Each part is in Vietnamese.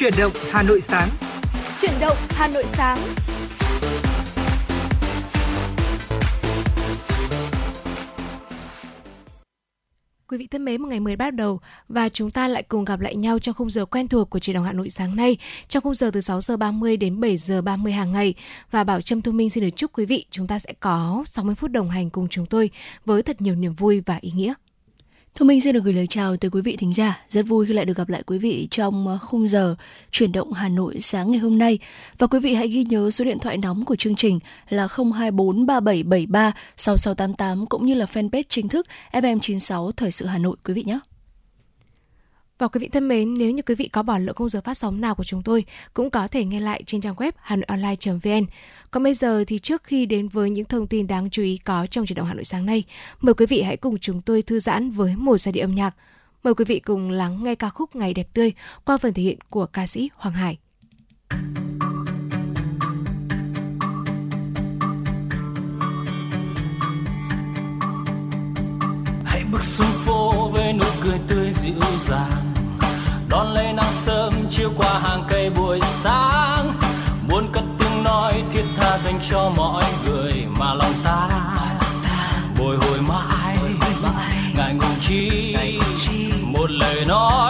Chuyển động Hà Nội sáng. Chuyển động Hà Nội sáng. Quý vị thân mến, một ngày mới bắt đầu và chúng ta lại cùng gặp lại nhau trong khung giờ quen thuộc của truyền động Hà Nội sáng nay, trong khung giờ từ 6 giờ 30 đến 7 giờ 30 hàng ngày. Và Bảo Trâm Thu Minh xin được chúc quý vị chúng ta sẽ có 60 phút đồng hành cùng chúng tôi với thật nhiều niềm vui và ý nghĩa. Thu Minh xin được gửi lời chào tới quý vị thính giả. Rất vui khi lại được gặp lại quý vị trong ờ, khung giờ chuyển động Hà Nội sáng ngày hôm nay. Và quý vị hãy ghi nhớ số điện thoại nóng của chương trình là 024 3773 6688 cũng như là fanpage chính thức FM96 Thời sự Hà Nội, quý vị nhé. Và quý vị thân mến, nếu như quý vị có bỏ lỡ khung giờ phát sóng nào của chúng tôi, cũng có thể nghe lại trên trang web hanoionline.vn. Còn bây giờ thì trước khi đến với những thông tin đáng chú ý có trong chuyển động Hà Nội sáng nay, mời quý vị hãy cùng chúng tôi thư giãn với một giai điệu âm nhạc. Mời quý vị cùng lắng nghe ca khúc Ngày đẹp tươi qua phần thể hiện của ca sĩ Hoàng Hải. Hãy bước xuống phố với nụ cười tươi dịu dàng đón lấy nắng sớm chiếu qua hàng cây buổi sáng. Muốn cất tiếng nói thiết tha dành cho mọi người mà lòng ta. Bồi hồi mãi ngại ngùng chi. Một lời nói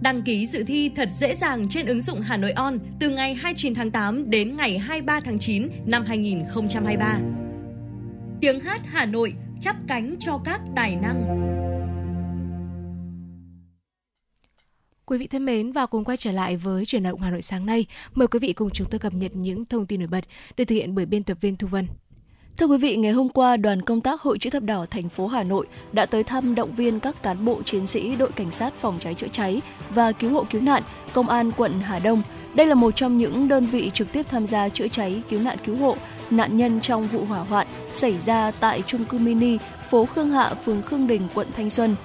Đăng ký dự thi thật dễ dàng trên ứng dụng Hà Nội On từ ngày 29 tháng 8 đến ngày 23 tháng 9 năm 2023. Tiếng hát Hà Nội chắp cánh cho các tài năng. Quý vị thân mến, và cùng quay trở lại với chuyển động Hà Nội sáng nay. Mời quý vị cùng chúng tôi cập nhật những thông tin nổi bật được thực hiện bởi biên tập viên Thu Vân. Thưa quý vị, ngày hôm qua, đoàn công tác Hội chữ thập đỏ thành phố Hà Nội đã tới thăm động viên các cán bộ chiến sĩ đội cảnh sát phòng cháy chữa cháy và cứu hộ cứu nạn, công an quận Hà Đông. Đây là một trong những đơn vị trực tiếp tham gia chữa cháy, cứu nạn cứu hộ nạn nhân trong vụ hỏa hoạn xảy ra tại trung cư mini phố Khương Hạ, phường Khương Đình, quận Thanh Xuân.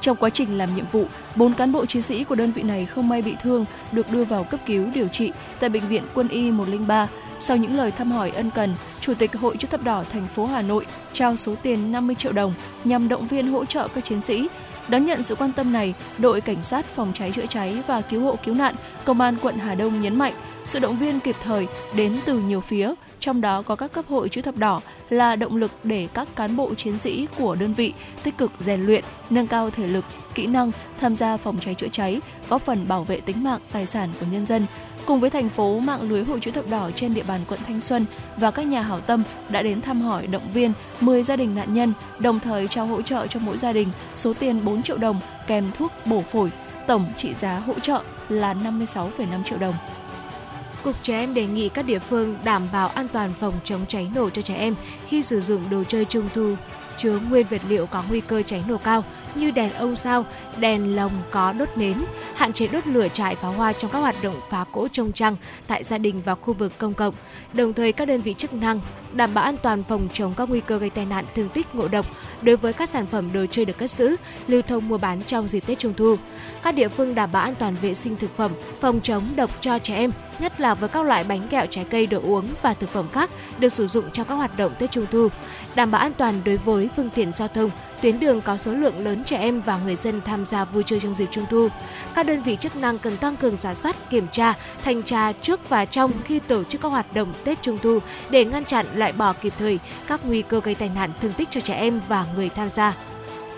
Trong quá trình làm nhiệm vụ, bốn cán bộ chiến sĩ của đơn vị này không may bị thương, được đưa vào cấp cứu điều trị tại bệnh viện Quân y 103 sau những lời thăm hỏi ân cần, Chủ tịch Hội chữ thập đỏ thành phố Hà Nội trao số tiền 50 triệu đồng nhằm động viên hỗ trợ các chiến sĩ. Đón nhận sự quan tâm này, đội cảnh sát phòng cháy chữa cháy và cứu hộ cứu nạn, công an quận Hà Đông nhấn mạnh sự động viên kịp thời đến từ nhiều phía, trong đó có các cấp hội chữ thập đỏ là động lực để các cán bộ chiến sĩ của đơn vị tích cực rèn luyện, nâng cao thể lực, kỹ năng tham gia phòng cháy chữa cháy, góp phần bảo vệ tính mạng, tài sản của nhân dân. Cùng với thành phố, mạng lưới hội chữ thập đỏ trên địa bàn quận Thanh Xuân và các nhà hảo tâm đã đến thăm hỏi động viên 10 gia đình nạn nhân, đồng thời trao hỗ trợ cho mỗi gia đình số tiền 4 triệu đồng kèm thuốc bổ phổi. Tổng trị giá hỗ trợ là 56,5 triệu đồng. Cục Trẻ Em đề nghị các địa phương đảm bảo an toàn phòng chống cháy nổ cho trẻ em khi sử dụng đồ chơi trung thu chứa nguyên vật liệu có nguy cơ cháy nổ cao như đèn ông sao, đèn lồng có đốt nến, hạn chế đốt lửa trại pháo hoa trong các hoạt động phá cỗ trông trăng tại gia đình và khu vực công cộng. Đồng thời các đơn vị chức năng đảm bảo an toàn phòng chống các nguy cơ gây tai nạn thương tích ngộ độc đối với các sản phẩm đồ chơi được cất giữ, lưu thông mua bán trong dịp Tết Trung thu. Các địa phương đảm bảo an toàn vệ sinh thực phẩm, phòng chống độc cho trẻ em, nhất là với các loại bánh kẹo trái cây đồ uống và thực phẩm khác được sử dụng trong các hoạt động Tết Trung thu, đảm bảo an toàn đối với phương tiện giao thông, tuyến đường có số lượng lớn trẻ em và người dân tham gia vui chơi trong dịp Trung thu. Các đơn vị chức năng cần tăng cường giả soát, kiểm tra, thanh tra trước và trong khi tổ chức các hoạt động Tết Trung thu để ngăn chặn loại bỏ kịp thời các nguy cơ gây tai nạn thương tích cho trẻ em và người tham gia.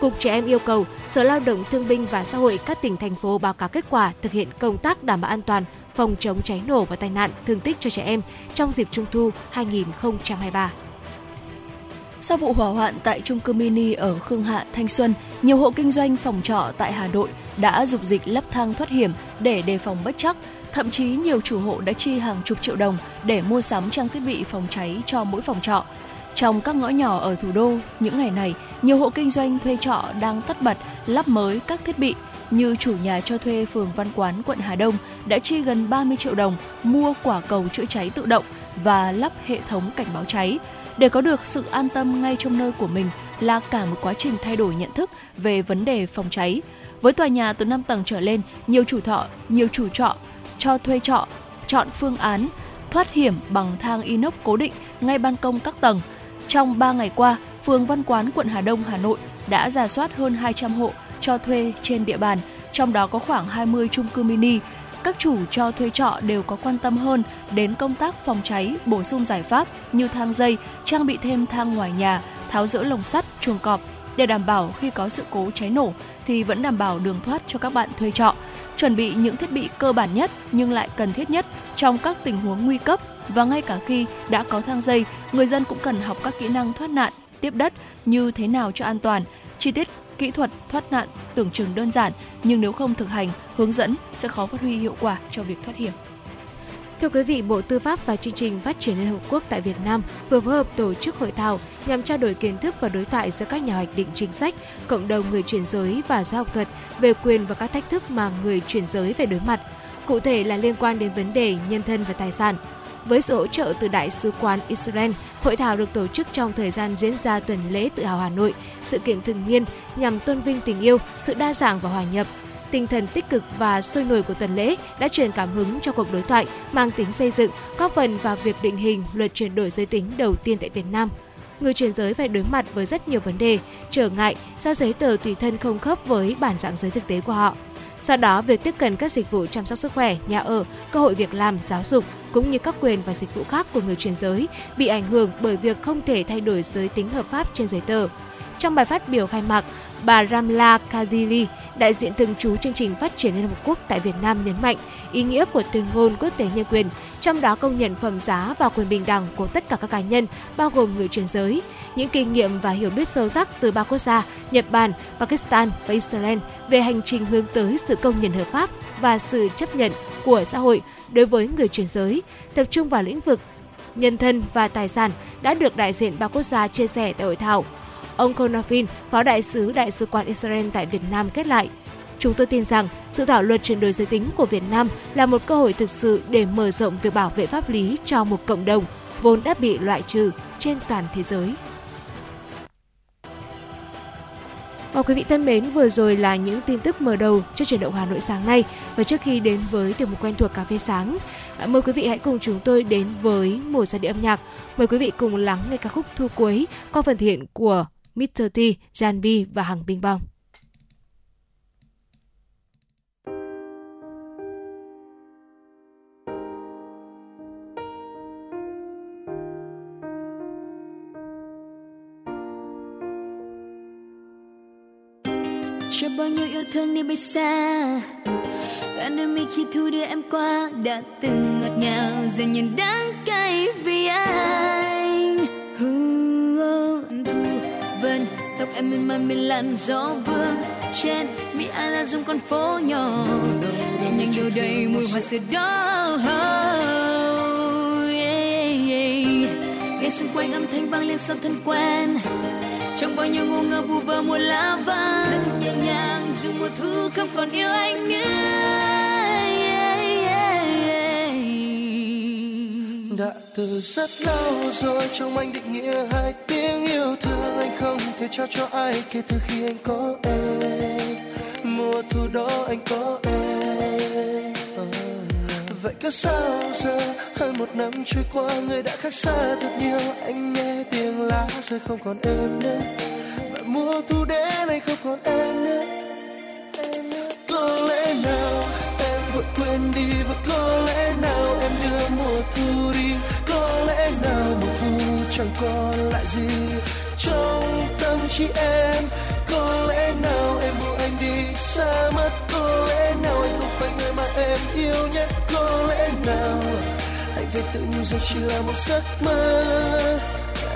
Cục Trẻ Em yêu cầu Sở Lao động Thương binh và Xã hội các tỉnh thành phố báo cáo kết quả thực hiện công tác đảm bảo an toàn phòng chống cháy nổ và tai nạn thương tích cho trẻ em trong dịp Trung thu 2023. Sau vụ hỏa hoạn tại trung cư mini ở Khương Hạ, Thanh Xuân, nhiều hộ kinh doanh phòng trọ tại Hà Nội đã dục dịch lắp thang thoát hiểm để đề phòng bất chắc. Thậm chí nhiều chủ hộ đã chi hàng chục triệu đồng để mua sắm trang thiết bị phòng cháy cho mỗi phòng trọ. Trong các ngõ nhỏ ở thủ đô, những ngày này, nhiều hộ kinh doanh thuê trọ đang tất bật lắp mới các thiết bị như chủ nhà cho thuê phường Văn Quán, quận Hà Đông đã chi gần 30 triệu đồng mua quả cầu chữa cháy tự động và lắp hệ thống cảnh báo cháy. Để có được sự an tâm ngay trong nơi của mình là cả một quá trình thay đổi nhận thức về vấn đề phòng cháy. Với tòa nhà từ 5 tầng trở lên, nhiều chủ thọ, nhiều chủ trọ cho thuê trọ chọn phương án thoát hiểm bằng thang inox cố định ngay ban công các tầng. Trong 3 ngày qua, phường Văn Quán, quận Hà Đông, Hà Nội đã giả soát hơn 200 hộ cho thuê trên địa bàn, trong đó có khoảng 20 chung cư mini. Các chủ cho thuê trọ đều có quan tâm hơn đến công tác phòng cháy, bổ sung giải pháp như thang dây, trang bị thêm thang ngoài nhà, tháo rỡ lồng sắt, chuồng cọp để đảm bảo khi có sự cố cháy nổ thì vẫn đảm bảo đường thoát cho các bạn thuê trọ. Chuẩn bị những thiết bị cơ bản nhất nhưng lại cần thiết nhất trong các tình huống nguy cấp và ngay cả khi đã có thang dây, người dân cũng cần học các kỹ năng thoát nạn, tiếp đất như thế nào cho an toàn. Chi tiết kỹ thuật thoát nạn tưởng chừng đơn giản nhưng nếu không thực hành, hướng dẫn sẽ khó phát huy hiệu quả cho việc thoát hiểm. Thưa quý vị, Bộ Tư pháp và Chương trình Phát triển Liên Hợp Quốc tại Việt Nam vừa phối hợp tổ chức hội thảo nhằm trao đổi kiến thức và đối thoại giữa các nhà hoạch định chính sách, cộng đồng người chuyển giới và giáo học thuật về quyền và các thách thức mà người chuyển giới phải đối mặt. Cụ thể là liên quan đến vấn đề nhân thân và tài sản. Với sự hỗ trợ từ Đại sứ quán Israel, hội thảo được tổ chức trong thời gian diễn ra tuần lễ tự hào Hà Nội, sự kiện thường niên nhằm tôn vinh tình yêu, sự đa dạng và hòa nhập, tinh thần tích cực và sôi nổi của tuần lễ đã truyền cảm hứng cho cuộc đối thoại mang tính xây dựng, góp phần vào việc định hình luật chuyển đổi giới tính đầu tiên tại Việt Nam. Người chuyển giới phải đối mặt với rất nhiều vấn đề, trở ngại do giấy tờ tùy thân không khớp với bản dạng giới thực tế của họ. Do đó, việc tiếp cận các dịch vụ chăm sóc sức khỏe, nhà ở, cơ hội việc làm, giáo dục cũng như các quyền và dịch vụ khác của người chuyển giới bị ảnh hưởng bởi việc không thể thay đổi giới tính hợp pháp trên giấy tờ. Trong bài phát biểu khai mạc, bà Ramla Kadiri, đại diện thường trú chương trình phát triển Liên Hợp Quốc tại Việt Nam nhấn mạnh ý nghĩa của tuyên ngôn quốc tế nhân quyền, trong đó công nhận phẩm giá và quyền bình đẳng của tất cả các cá nhân, bao gồm người chuyển giới. Những kinh nghiệm và hiểu biết sâu sắc từ ba quốc gia Nhật Bản, Pakistan và Israel về hành trình hướng tới sự công nhận hợp pháp và sự chấp nhận của xã hội đối với người chuyển giới, tập trung vào lĩnh vực nhân thân và tài sản đã được đại diện ba quốc gia chia sẻ tại hội thảo. Ông Konafin, Phó Đại sứ Đại sứ quán Israel tại Việt Nam kết lại, Chúng tôi tin rằng sự thảo luật chuyển đổi giới tính của Việt Nam là một cơ hội thực sự để mở rộng việc bảo vệ pháp lý cho một cộng đồng vốn đã bị loại trừ trên toàn thế giới. Và quý vị thân mến, vừa rồi là những tin tức mở đầu cho chuyển động Hà Nội sáng nay. Và trước khi đến với tiểu mục quen thuộc cà phê sáng, à, mời quý vị hãy cùng chúng tôi đến với một giai điệu âm nhạc. Mời quý vị cùng lắng nghe ca khúc Thu Cuối qua phần thiện của Mr. T, Jan B và Hằng Bing Bong. Thương đi bay xa. Và đôi mi khi thu đưa em qua, đã từng ngọt ngào giờ nhìn đắng cay vì anh. Thu vân, tóc em mềm mại mình làn gió vương trên. Mi ai là dùng con phố nhỏ Nhìn nhanh đâu đầy mùi hoa sữa đỏ nghe xung quanh âm thanh vang lên sau thân quen trong bao nhiêu ngô ngơ vu vơ mùa lá vàng nhẹ nhàng dù mùa thu không còn yêu anh nữa. Đã từ rất lâu rồi trong anh định nghĩa hai tiếng yêu thương, anh không thể trao cho ai kể từ khi anh có em. Mùa thu đó anh có em vậy cớ sao giờ, hơn một năm trôi qua, người đã khác xa thật nhiều. Anh nghe tiếng lá rơi không còn em nữa và mùa thu đến anh không còn em nữa. Có lẽ nào em vội quên đi, và có lẽ nào em đưa mùa thu đi. Có lẽ nào mùa thu chẳng còn lại gì trong tâm trí em có lẽ nào, em buông anh đi xa mất có lẽ nào, anh không phải người mà em yêu nhất. Có lẽ nào hãy về tự nhủ rằng chỉ là một giấc mơ.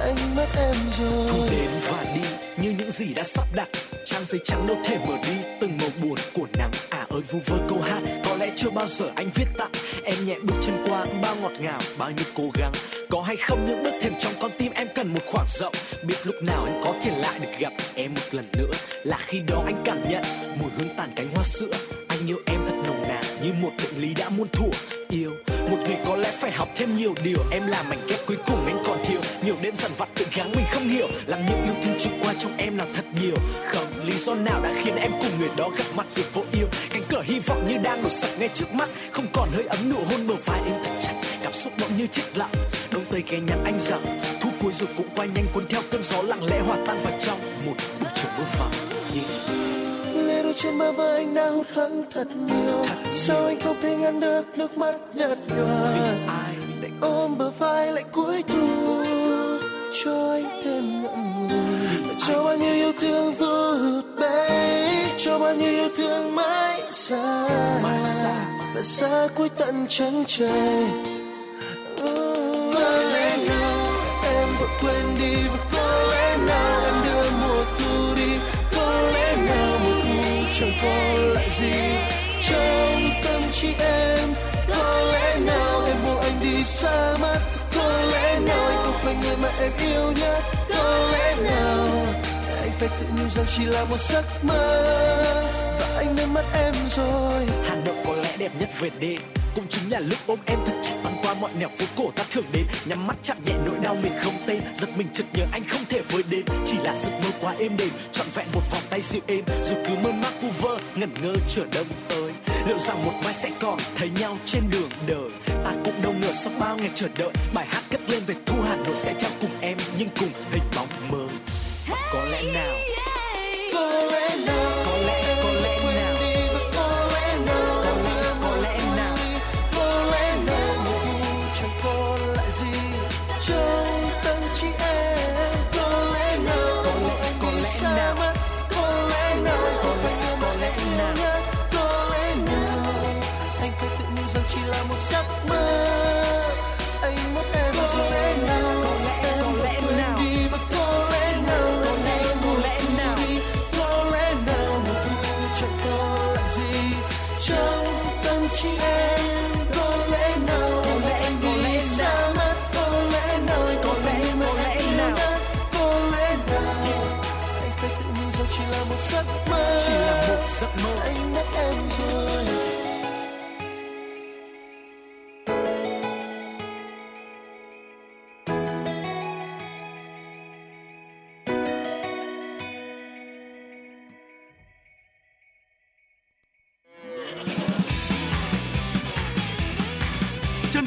Anh mất em rồi. Thu đến và đi, như những gì đã sắp đặt. Trang giấy trắng đâu thể mở đi từng màu buồn của nắng. À ơi, vu vơ câu hát có lẽ chưa bao giờ anh viết tặng em nhẹ bước chân qua bao ngọt ngào bao nhiêu cố gắng. Có hay không những bước thềm trong con tim em cần một khoảng rộng. Biết lúc nào anh có thể lại được gặp em một lần nữa. Là khi đó anh cảm nhận mùi hương tàn cánh hoa sữa anh yêu em thật nồng nàn như một bệnh lý đã muôn thuở. Yêu, một người có lẽ phải học thêm nhiều điều. Em là mảnh ghép cuối cùng anh còn thiếu. Nhiều đêm dằn vặt tự gắng mình không hiểu. Làm những yêu thương trôi qua trong em là thật nhiều. Không lý do nào đã khiến em cùng người đó gặp mặt rồi vô yêu cánh cửa hy vọng như đang đổ sập ngay trước mắt. Không còn hơi ấm nụ hôn bờ vai em thật chặt. Cảm xúc bỗng như chết lặng. Đông tây ghé nhắn anh rằng, thu cuối rồi cũng qua nhanh cuốn theo cơn gió lặng lẽ hòa tan vào trong. Một trên bờ vai anh đã hụt hẫng thật nhiều. Sao anh không thể ngăn được nước mắt nhạt nhòa? Để ôm bờ vai lại cuối thu cho anh thêm ngậm ngùi. Cho bao nhiêu yêu thương vô hụt bay cho bao nhiêu yêu thương mãi xa. Và xa cuối tận chân trời oh, lẽ em vừa quên đi vừa gì? Trong tâm trí em có lẽ nào em ôm anh đi xa mất, có lẽ nào anh không phải người mà em yêu nhất? Có lẽ nào anh phải tự nhủ rằng chỉ là một giấc mơ? Và anh đã mất em rồi. Hà Nội có lẽ đẹp nhất Việt đi cũng chính là lúc ôm em thật chặt băng qua mọi nẻo phố cổ ta thường đến. Nhắm mắt chạm nhẹ nỗi đau mình không tên. Giật mình chợt nhớ anh không thể với đến. Chỉ là giấc mơ quá êm đềm, trọn vẹn một vòng tay dịu êm. Dù cứ mơ mác vu vơ, ngẩn ngơ chờ đông tới. Liệu rằng một mai sẽ còn thấy nhau trên đường đời? Ta cũng đâu ngờ sau bao ngày chờ đợi, bài hát cất lên về thu hà nội sẽ theo cùng em, nhưng cùng hình bóng mơ có lẽ nào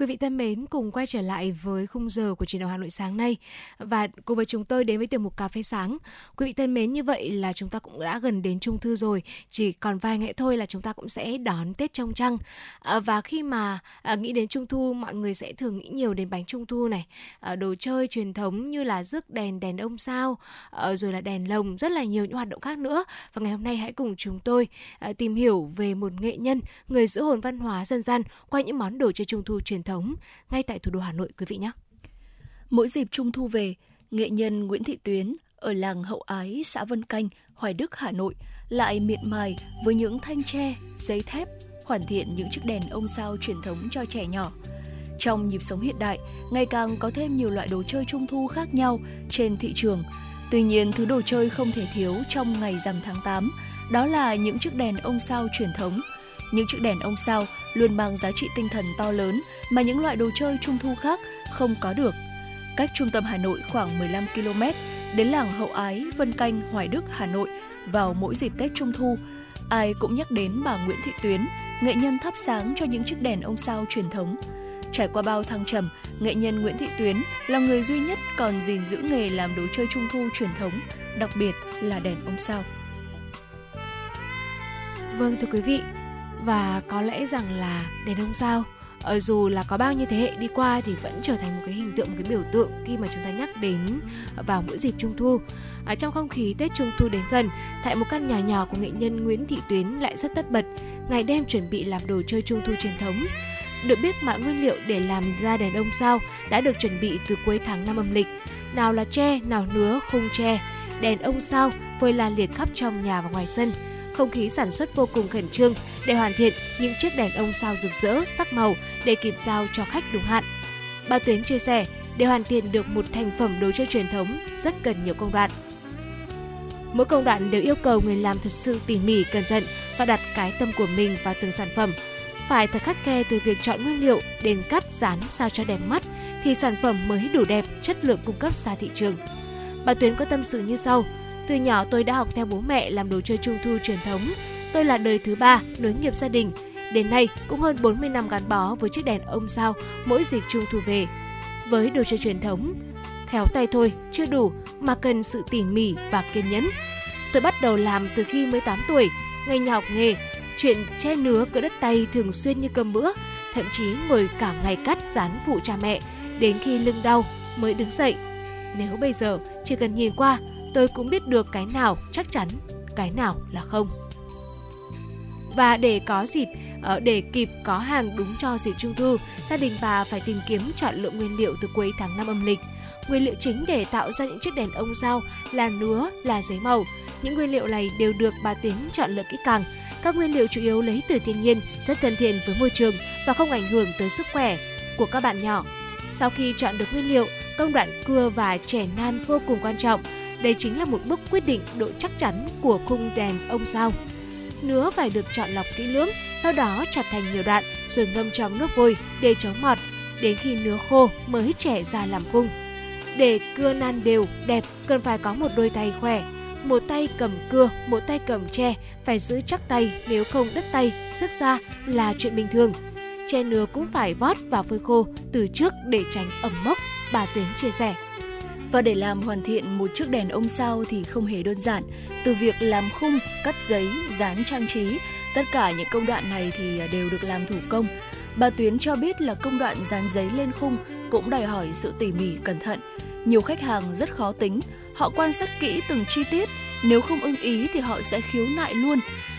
Quý vị thân mến, cùng quay trở lại với khung giờ của truyền động Hà Nội sáng nay và cùng với chúng tôi đến với tiểu mục cà phê sáng. Quý vị thân mến, như vậy là chúng ta cũng đã gần đến Trung Thu rồi, chỉ còn vài ngày thôi là chúng ta cũng sẽ đón Tết trong trăng. À, và khi mà à, nghĩ đến Trung Thu, mọi người sẽ thường nghĩ nhiều đến bánh Trung Thu này, à, đồ chơi truyền thống như là rước đèn, đèn ông sao, à, rồi là đèn lồng, rất là nhiều những hoạt động khác nữa. Và ngày hôm nay hãy cùng chúng tôi à, tìm hiểu về một nghệ nhân, người giữ hồn văn hóa dân gian qua những món đồ chơi Trung Thu truyền thống ngay tại thủ đô Hà Nội quý vị nhé. Mỗi dịp Trung thu về, nghệ nhân Nguyễn Thị Tuyến ở làng Hậu Ái, xã Vân Canh, Hoài Đức, Hà Nội lại miệt mài với những thanh tre, giấy thép, hoàn thiện những chiếc đèn ông sao truyền thống cho trẻ nhỏ. Trong nhịp sống hiện đại, ngày càng có thêm nhiều loại đồ chơi trung thu khác nhau trên thị trường. Tuy nhiên, thứ đồ chơi không thể thiếu trong ngày rằm tháng 8, đó là những chiếc đèn ông sao truyền thống. Những chiếc đèn ông sao luôn mang giá trị tinh thần to lớn mà những loại đồ chơi trung thu khác không có được. Cách trung tâm Hà Nội khoảng 15 km, đến làng Hậu Ái, Vân Canh, Hoài Đức, Hà Nội vào mỗi dịp Tết Trung Thu, ai cũng nhắc đến bà Nguyễn Thị Tuyến, nghệ nhân thắp sáng cho những chiếc đèn ông sao truyền thống. Trải qua bao thăng trầm, nghệ nhân Nguyễn Thị Tuyến là người duy nhất còn gìn giữ nghề làm đồ chơi trung thu truyền thống, đặc biệt là đèn ông sao. Vâng thưa quý vị, và có lẽ rằng là đèn ông sao? Ở ờ, dù là có bao nhiêu thế hệ đi qua thì vẫn trở thành một cái hình tượng một cái biểu tượng khi mà chúng ta nhắc đến vào mỗi dịp trung thu. Ở trong không khí tết trung thu đến gần tại một căn nhà nhỏ của nghệ nhân nguyễn thị tuyến lại rất tất bật ngày đêm chuẩn bị làm đồ chơi trung thu truyền thống. Được biết mọi nguyên liệu để làm ra đèn ông sao đã được chuẩn bị từ cuối tháng năm âm lịch. Nào là tre nào nứa khung tre đèn ông sao phơi la liệt khắp trong nhà và ngoài sân không khí sản xuất vô cùng khẩn trương để hoàn thiện những chiếc đèn ông sao rực rỡ, sắc màu để kịp giao cho khách đúng hạn. Bà Tuyến chia sẻ, để hoàn thiện được một thành phẩm đồ chơi truyền thống rất cần nhiều công đoạn. Mỗi công đoạn đều yêu cầu người làm thật sự tỉ mỉ, cẩn thận và đặt cái tâm của mình vào từng sản phẩm. Phải thật khắt khe từ việc chọn nguyên liệu đến cắt dán sao cho đẹp mắt thì sản phẩm mới đủ đẹp, chất lượng cung cấp ra thị trường. Bà Tuyến có tâm sự như sau: từ nhỏ tôi đã học theo bố mẹ làm đồ chơi trung thu truyền thống. Tôi là đời thứ ba nối nghiệp gia đình. Đến nay cũng hơn 40 năm gắn bó với chiếc đèn ông sao mỗi dịp trung thu về. Với đồ chơi truyền thống, khéo tay thôi chưa đủ mà cần sự tỉ mỉ và kiên nhẫn. Tôi bắt đầu làm từ khi mới 8 tuổi, ngày nhà học nghề, chuyện che nứa cỡ đất tay thường xuyên như cơm bữa, thậm chí ngồi cả ngày cắt dán phụ cha mẹ, đến khi lưng đau mới đứng dậy. Nếu bây giờ chỉ cần nhìn qua tôi cũng biết được cái nào chắc chắn, cái nào là không. Và để có dịp ờ, để kịp có hàng đúng cho dịp trung thu, gia đình bà phải tìm kiếm chọn lựa nguyên liệu từ cuối tháng năm âm lịch. Nguyên liệu chính để tạo ra những chiếc đèn ông sao là nứa, là giấy màu. Những nguyên liệu này đều được bà Tuyến chọn lựa kỹ càng. Các nguyên liệu chủ yếu lấy từ thiên nhiên, rất thân thiện với môi trường và không ảnh hưởng tới sức khỏe của các bạn nhỏ. Sau khi chọn được nguyên liệu, công đoạn cưa và trẻ nan vô cùng quan trọng đây chính là một bước quyết định độ chắc chắn của khung đèn ông sao. Nứa phải được chọn lọc kỹ lưỡng, sau đó chặt thành nhiều đoạn rồi ngâm trong nước vôi để chống mọt. Đến khi nứa khô mới trẻ ra làm khung. Để cưa nan đều, đẹp, cần phải có một đôi tay khỏe. Một tay cầm cưa, một tay cầm tre, phải giữ chắc tay, nếu không đứt tay, sức ra là chuyện bình thường. Tre nứa cũng phải vót và phơi khô từ trước để tránh ẩm mốc, bà Tuyến chia sẻ. Và để làm hoàn thiện một chiếc đèn ông sao thì không hề đơn giản. Từ việc làm khung, cắt giấy, dán trang trí, tất cả những công đoạn này thì đều được làm thủ công. Bà Tuyến cho biết là công đoạn dán giấy lên khung cũng đòi hỏi sự tỉ mỉ, cẩn thận. Nhiều khách hàng rất khó tính, họ quan sát kỹ từng chi tiết, nếu không ưng ý thì họ sẽ khiếu nại luôn.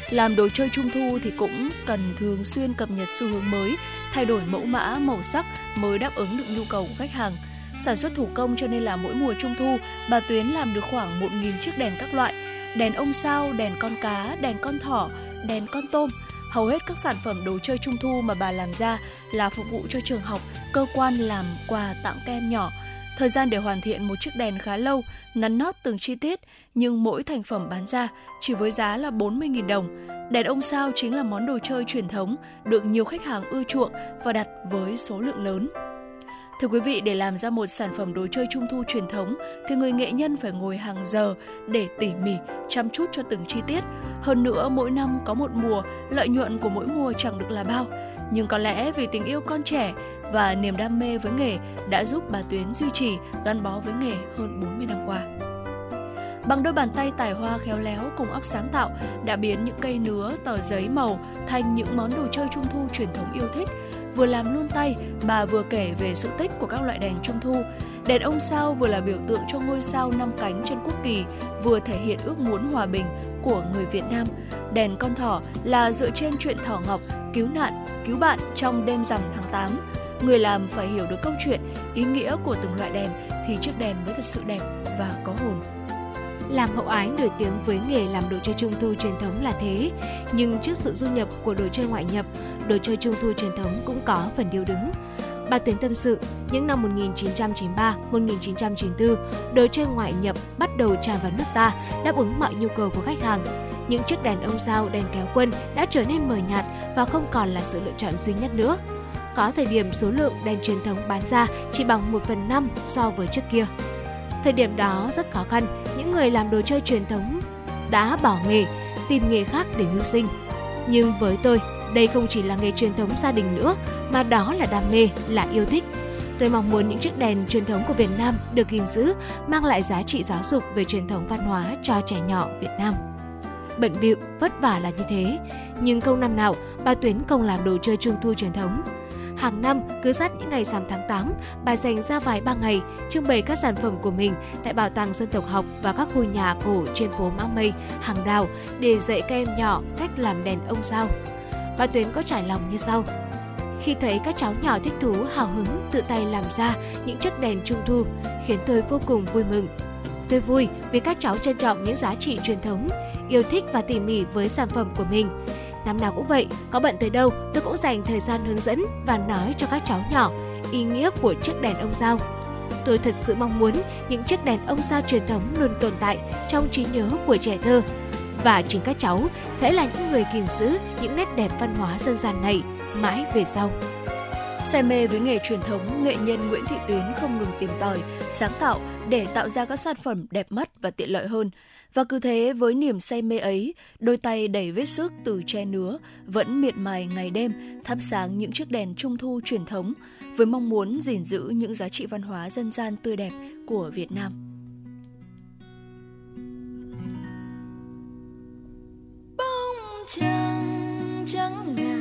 Làm đồ chơi trung thu thì cũng cần thường xuyên cập nhật xu hướng mới, thay đổi mẫu mã, màu sắc mới đáp ứng được nhu cầu của khách hàng – Sản xuất thủ công cho nên là mỗi mùa trung thu, bà Tuyến làm được khoảng 1.000 chiếc đèn các loại. Đèn ông sao, đèn con cá, đèn con thỏ, đèn con tôm. Hầu hết các sản phẩm đồ chơi trung thu mà bà làm ra là phục vụ cho trường học, cơ quan làm quà tặng kem nhỏ. Thời gian để hoàn thiện một chiếc đèn khá lâu, nắn nót từng chi tiết, nhưng mỗi thành phẩm bán ra chỉ với giá là 40.000 đồng. Đèn ông sao chính là món đồ chơi truyền thống được nhiều khách hàng ưa chuộng và đặt với số lượng lớn. Thưa quý vị, để làm ra một sản phẩm đồ chơi trung thu truyền thống thì người nghệ nhân phải ngồi hàng giờ để tỉ mỉ, chăm chút cho từng chi tiết. Hơn nữa, mỗi năm có một mùa, lợi nhuận của mỗi mùa chẳng được là bao. Nhưng có lẽ vì tình yêu con trẻ và niềm đam mê với nghề đã giúp bà Tuyến duy trì gắn bó với nghề hơn 40 năm qua. Bằng đôi bàn tay tài hoa khéo léo cùng óc sáng tạo đã biến những cây nứa, tờ giấy màu thành những món đồ chơi trung thu truyền thống yêu thích vừa làm luôn tay, bà vừa kể về sự tích của các loại đèn trung thu. Đèn ông sao vừa là biểu tượng cho ngôi sao năm cánh trên quốc kỳ, vừa thể hiện ước muốn hòa bình của người Việt Nam. Đèn con thỏ là dựa trên chuyện thỏ ngọc cứu nạn, cứu bạn trong đêm rằm tháng 8. Người làm phải hiểu được câu chuyện, ý nghĩa của từng loại đèn thì chiếc đèn mới thật sự đẹp và có hồn. Làng Hậu Ái nổi tiếng với nghề làm đồ chơi trung thu truyền thống là thế, nhưng trước sự du nhập của đồ chơi ngoại nhập, đồ chơi trung thu truyền thống cũng có phần điêu đứng. Bà Tuyến tâm sự, những năm 1993, 1994, đồ chơi ngoại nhập bắt đầu tràn vào nước ta, đáp ứng mọi nhu cầu của khách hàng. Những chiếc đèn ông sao, đèn kéo quân đã trở nên mờ nhạt và không còn là sự lựa chọn duy nhất nữa. Có thời điểm số lượng đèn truyền thống bán ra chỉ bằng 1 phần 5 so với trước kia. Thời điểm đó rất khó khăn, những người làm đồ chơi truyền thống đã bỏ nghề, tìm nghề khác để mưu sinh. Nhưng với tôi, đây không chỉ là nghề truyền thống gia đình nữa, mà đó là đam mê, là yêu thích. Tôi mong muốn những chiếc đèn truyền thống của Việt Nam được gìn giữ, mang lại giá trị giáo dục về truyền thống văn hóa cho trẻ nhỏ Việt Nam. bận bịu, vất vả là như thế. Nhưng không năm nào bà Tuyến không làm đồ chơi trung thu truyền thống. Hàng năm, cứ sát những ngày rằm tháng 8, bà dành ra vài ba ngày trưng bày các sản phẩm của mình tại Bảo tàng Dân tộc học và các khu nhà cổ trên phố Mã Mây, Hàng Đào để dạy các em nhỏ cách làm đèn ông sao. Bà Tuyến có trải lòng như sau. Khi thấy các cháu nhỏ thích thú, hào hứng, tự tay làm ra những chiếc đèn trung thu, khiến tôi vô cùng vui mừng. Tôi vui vì các cháu trân trọng những giá trị truyền thống, yêu thích và tỉ mỉ với sản phẩm của mình. Năm nào cũng vậy, có bận tới đâu, tôi cũng dành thời gian hướng dẫn và nói cho các cháu nhỏ ý nghĩa của chiếc đèn ông sao. Tôi thật sự mong muốn những chiếc đèn ông sao truyền thống luôn tồn tại trong trí nhớ của trẻ thơ. Và chính các cháu sẽ là những người gìn giữ những nét đẹp văn hóa dân gian này mãi về sau. Say mê với nghề truyền thống, nghệ nhân Nguyễn Thị Tuyến không ngừng tìm tòi, sáng tạo để tạo ra các sản phẩm đẹp mắt và tiện lợi hơn. Và cứ thế với niềm say mê ấy, đôi tay đầy vết sức từ che nứa vẫn miệt mài ngày đêm thắp sáng những chiếc đèn trung thu truyền thống với mong muốn gìn giữ những giá trị văn hóa dân gian tươi đẹp của Việt Nam. Bông trăng trắng ngà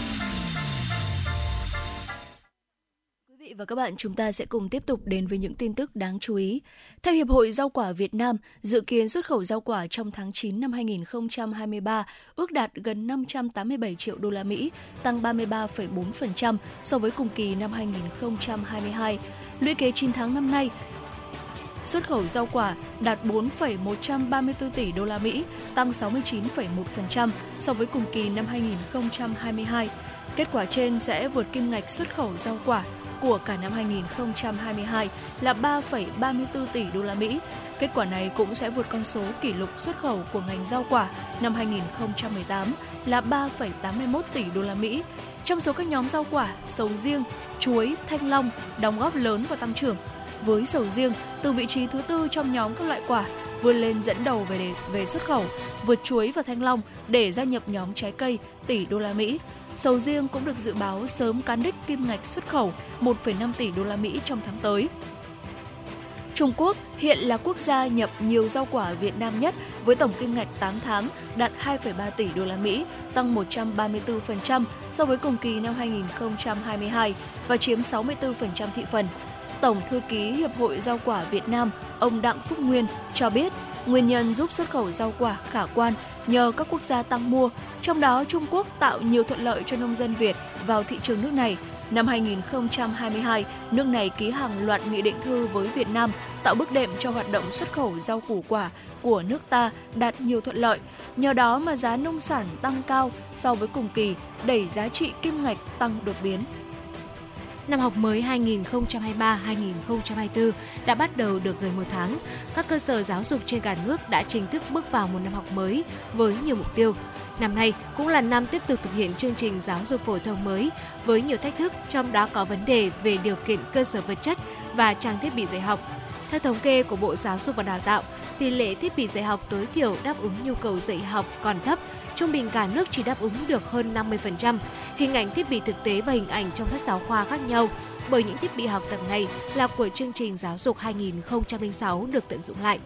Và các bạn, chúng ta sẽ cùng tiếp tục đến với những tin tức đáng chú ý. Theo Hiệp hội Rau quả Việt Nam, dự kiến xuất khẩu rau quả trong tháng 9 năm 2023 ước đạt gần 587 triệu đô la Mỹ, tăng 33,4% so với cùng kỳ năm 2022. Lũy kế 9 tháng năm nay, xuất khẩu rau quả đạt 4,134 tỷ đô la Mỹ, tăng 69,1% so với cùng kỳ năm 2022. Kết quả trên sẽ vượt kim ngạch xuất khẩu rau quả của cả năm 2022 là 3,34 tỷ đô la Mỹ. Kết quả này cũng sẽ vượt con số kỷ lục xuất khẩu của ngành rau quả năm 2018 là 3,81 tỷ đô la Mỹ. Trong số các nhóm rau quả, sầu riêng, chuối, thanh long đóng góp lớn vào tăng trưởng. Với sầu riêng, từ vị trí thứ tư trong nhóm các loại quả, vươn lên dẫn đầu về đề, về xuất khẩu, vượt chuối và thanh long để gia nhập nhóm trái cây tỷ đô la Mỹ. Sầu riêng cũng được dự báo sớm cán đích kim ngạch xuất khẩu 1,5 tỷ đô la Mỹ trong tháng tới. Trung Quốc hiện là quốc gia nhập nhiều rau quả Việt Nam nhất với tổng kim ngạch 8 tháng đạt 2,3 tỷ đô la Mỹ, tăng 134% so với cùng kỳ năm 2022 và chiếm 64% thị phần. Tổng thư ký Hiệp hội Rau quả Việt Nam, ông Đặng Phúc Nguyên cho biết, nguyên nhân giúp xuất khẩu rau quả khả quan nhờ các quốc gia tăng mua, trong đó Trung Quốc tạo nhiều thuận lợi cho nông dân Việt vào thị trường nước này. Năm 2022, nước này ký hàng loạt nghị định thư với Việt Nam tạo bước đệm cho hoạt động xuất khẩu rau củ quả của nước ta đạt nhiều thuận lợi. Nhờ đó mà giá nông sản tăng cao so với cùng kỳ, đẩy giá trị kim ngạch tăng đột biến. Năm học mới 2023-2024 đã bắt đầu được gần một tháng. Các cơ sở giáo dục trên cả nước đã chính thức bước vào một năm học mới với nhiều mục tiêu. Năm nay cũng là năm tiếp tục thực hiện chương trình giáo dục phổ thông mới với nhiều thách thức, trong đó có vấn đề về điều kiện cơ sở vật chất và trang thiết bị dạy học. Theo thống kê của Bộ Giáo dục và Đào tạo, tỷ lệ thiết bị dạy học tối thiểu đáp ứng nhu cầu dạy học còn thấp, trung bình cả nước chỉ đáp ứng được hơn 50%. Hình ảnh thiết bị thực tế và hình ảnh trong sách giáo khoa khác nhau bởi những thiết bị học tập này là của chương trình giáo dục 2006 được tận dụng lại.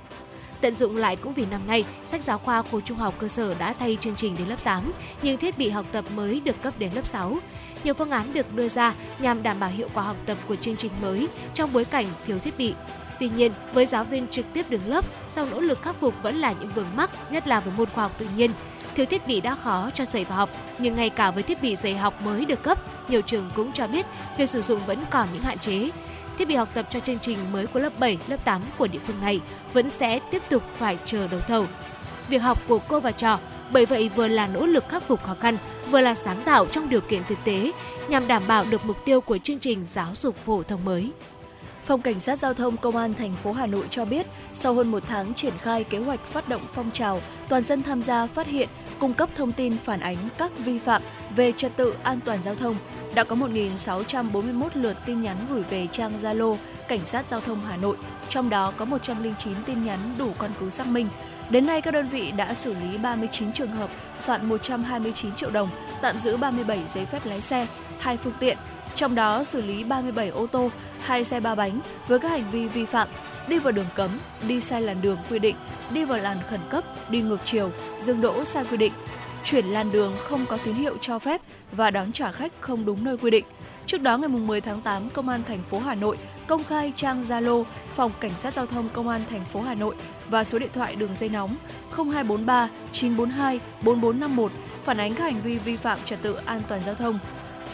Tận dụng lại cũng vì năm nay, sách giáo khoa khối trung học cơ sở đã thay chương trình đến lớp 8, nhưng thiết bị học tập mới được cấp đến lớp 6. Nhiều phương án được đưa ra nhằm đảm bảo hiệu quả học tập của chương trình mới trong bối cảnh thiếu thiết bị. Tuy nhiên, với giáo viên trực tiếp đứng lớp, sau nỗ lực khắc phục vẫn là những vướng mắc, nhất là với môn khoa học tự nhiên. Thiếu thiết bị đã khó cho dạy và học, nhưng ngay cả với thiết bị dạy học mới được cấp, nhiều trường cũng cho biết việc sử dụng vẫn còn những hạn chế. Thiết bị học tập cho chương trình mới của lớp 7, lớp 8 của địa phương này vẫn sẽ tiếp tục phải chờ đấu thầu. Việc học của cô và trò bởi vậy vừa là nỗ lực khắc phục khó khăn, vừa là sáng tạo trong điều kiện thực tế nhằm đảm bảo được mục tiêu của chương trình giáo dục phổ thông mới. Phòng Cảnh sát Giao thông Công an thành phố Hà Nội cho biết, sau hơn một tháng triển khai kế hoạch phát động phong trào, toàn dân tham gia phát hiện, cung cấp thông tin phản ánh các vi phạm về trật tự an toàn giao thông, đã có 1.641 lượt tin nhắn gửi về trang Zalo Cảnh sát Giao thông Hà Nội, trong đó có 109 tin nhắn đủ căn cứ xác minh. Đến nay, các đơn vị đã xử lý 39 trường hợp, phạt 129 triệu đồng, tạm giữ 37 giấy phép lái xe, hai phương tiện, trong đó xử lý 37 ô tô, hai xe ba bánh với các hành vi vi phạm đi vào đường cấm, đi sai làn đường quy định, đi vào làn khẩn cấp, đi ngược chiều, dừng đỗ sai quy định, chuyển làn đường không có tín hiệu cho phép và đón trả khách không đúng nơi quy định. Trước đó ngày 10 tháng 8, Công an thành phố Hà Nội công khai trang Zalo Phòng Cảnh sát Giao thông Công an thành phố Hà Nội và số điện thoại đường dây nóng 0243 942 4451 phản ánh các hành vi vi phạm trật tự an toàn giao thông.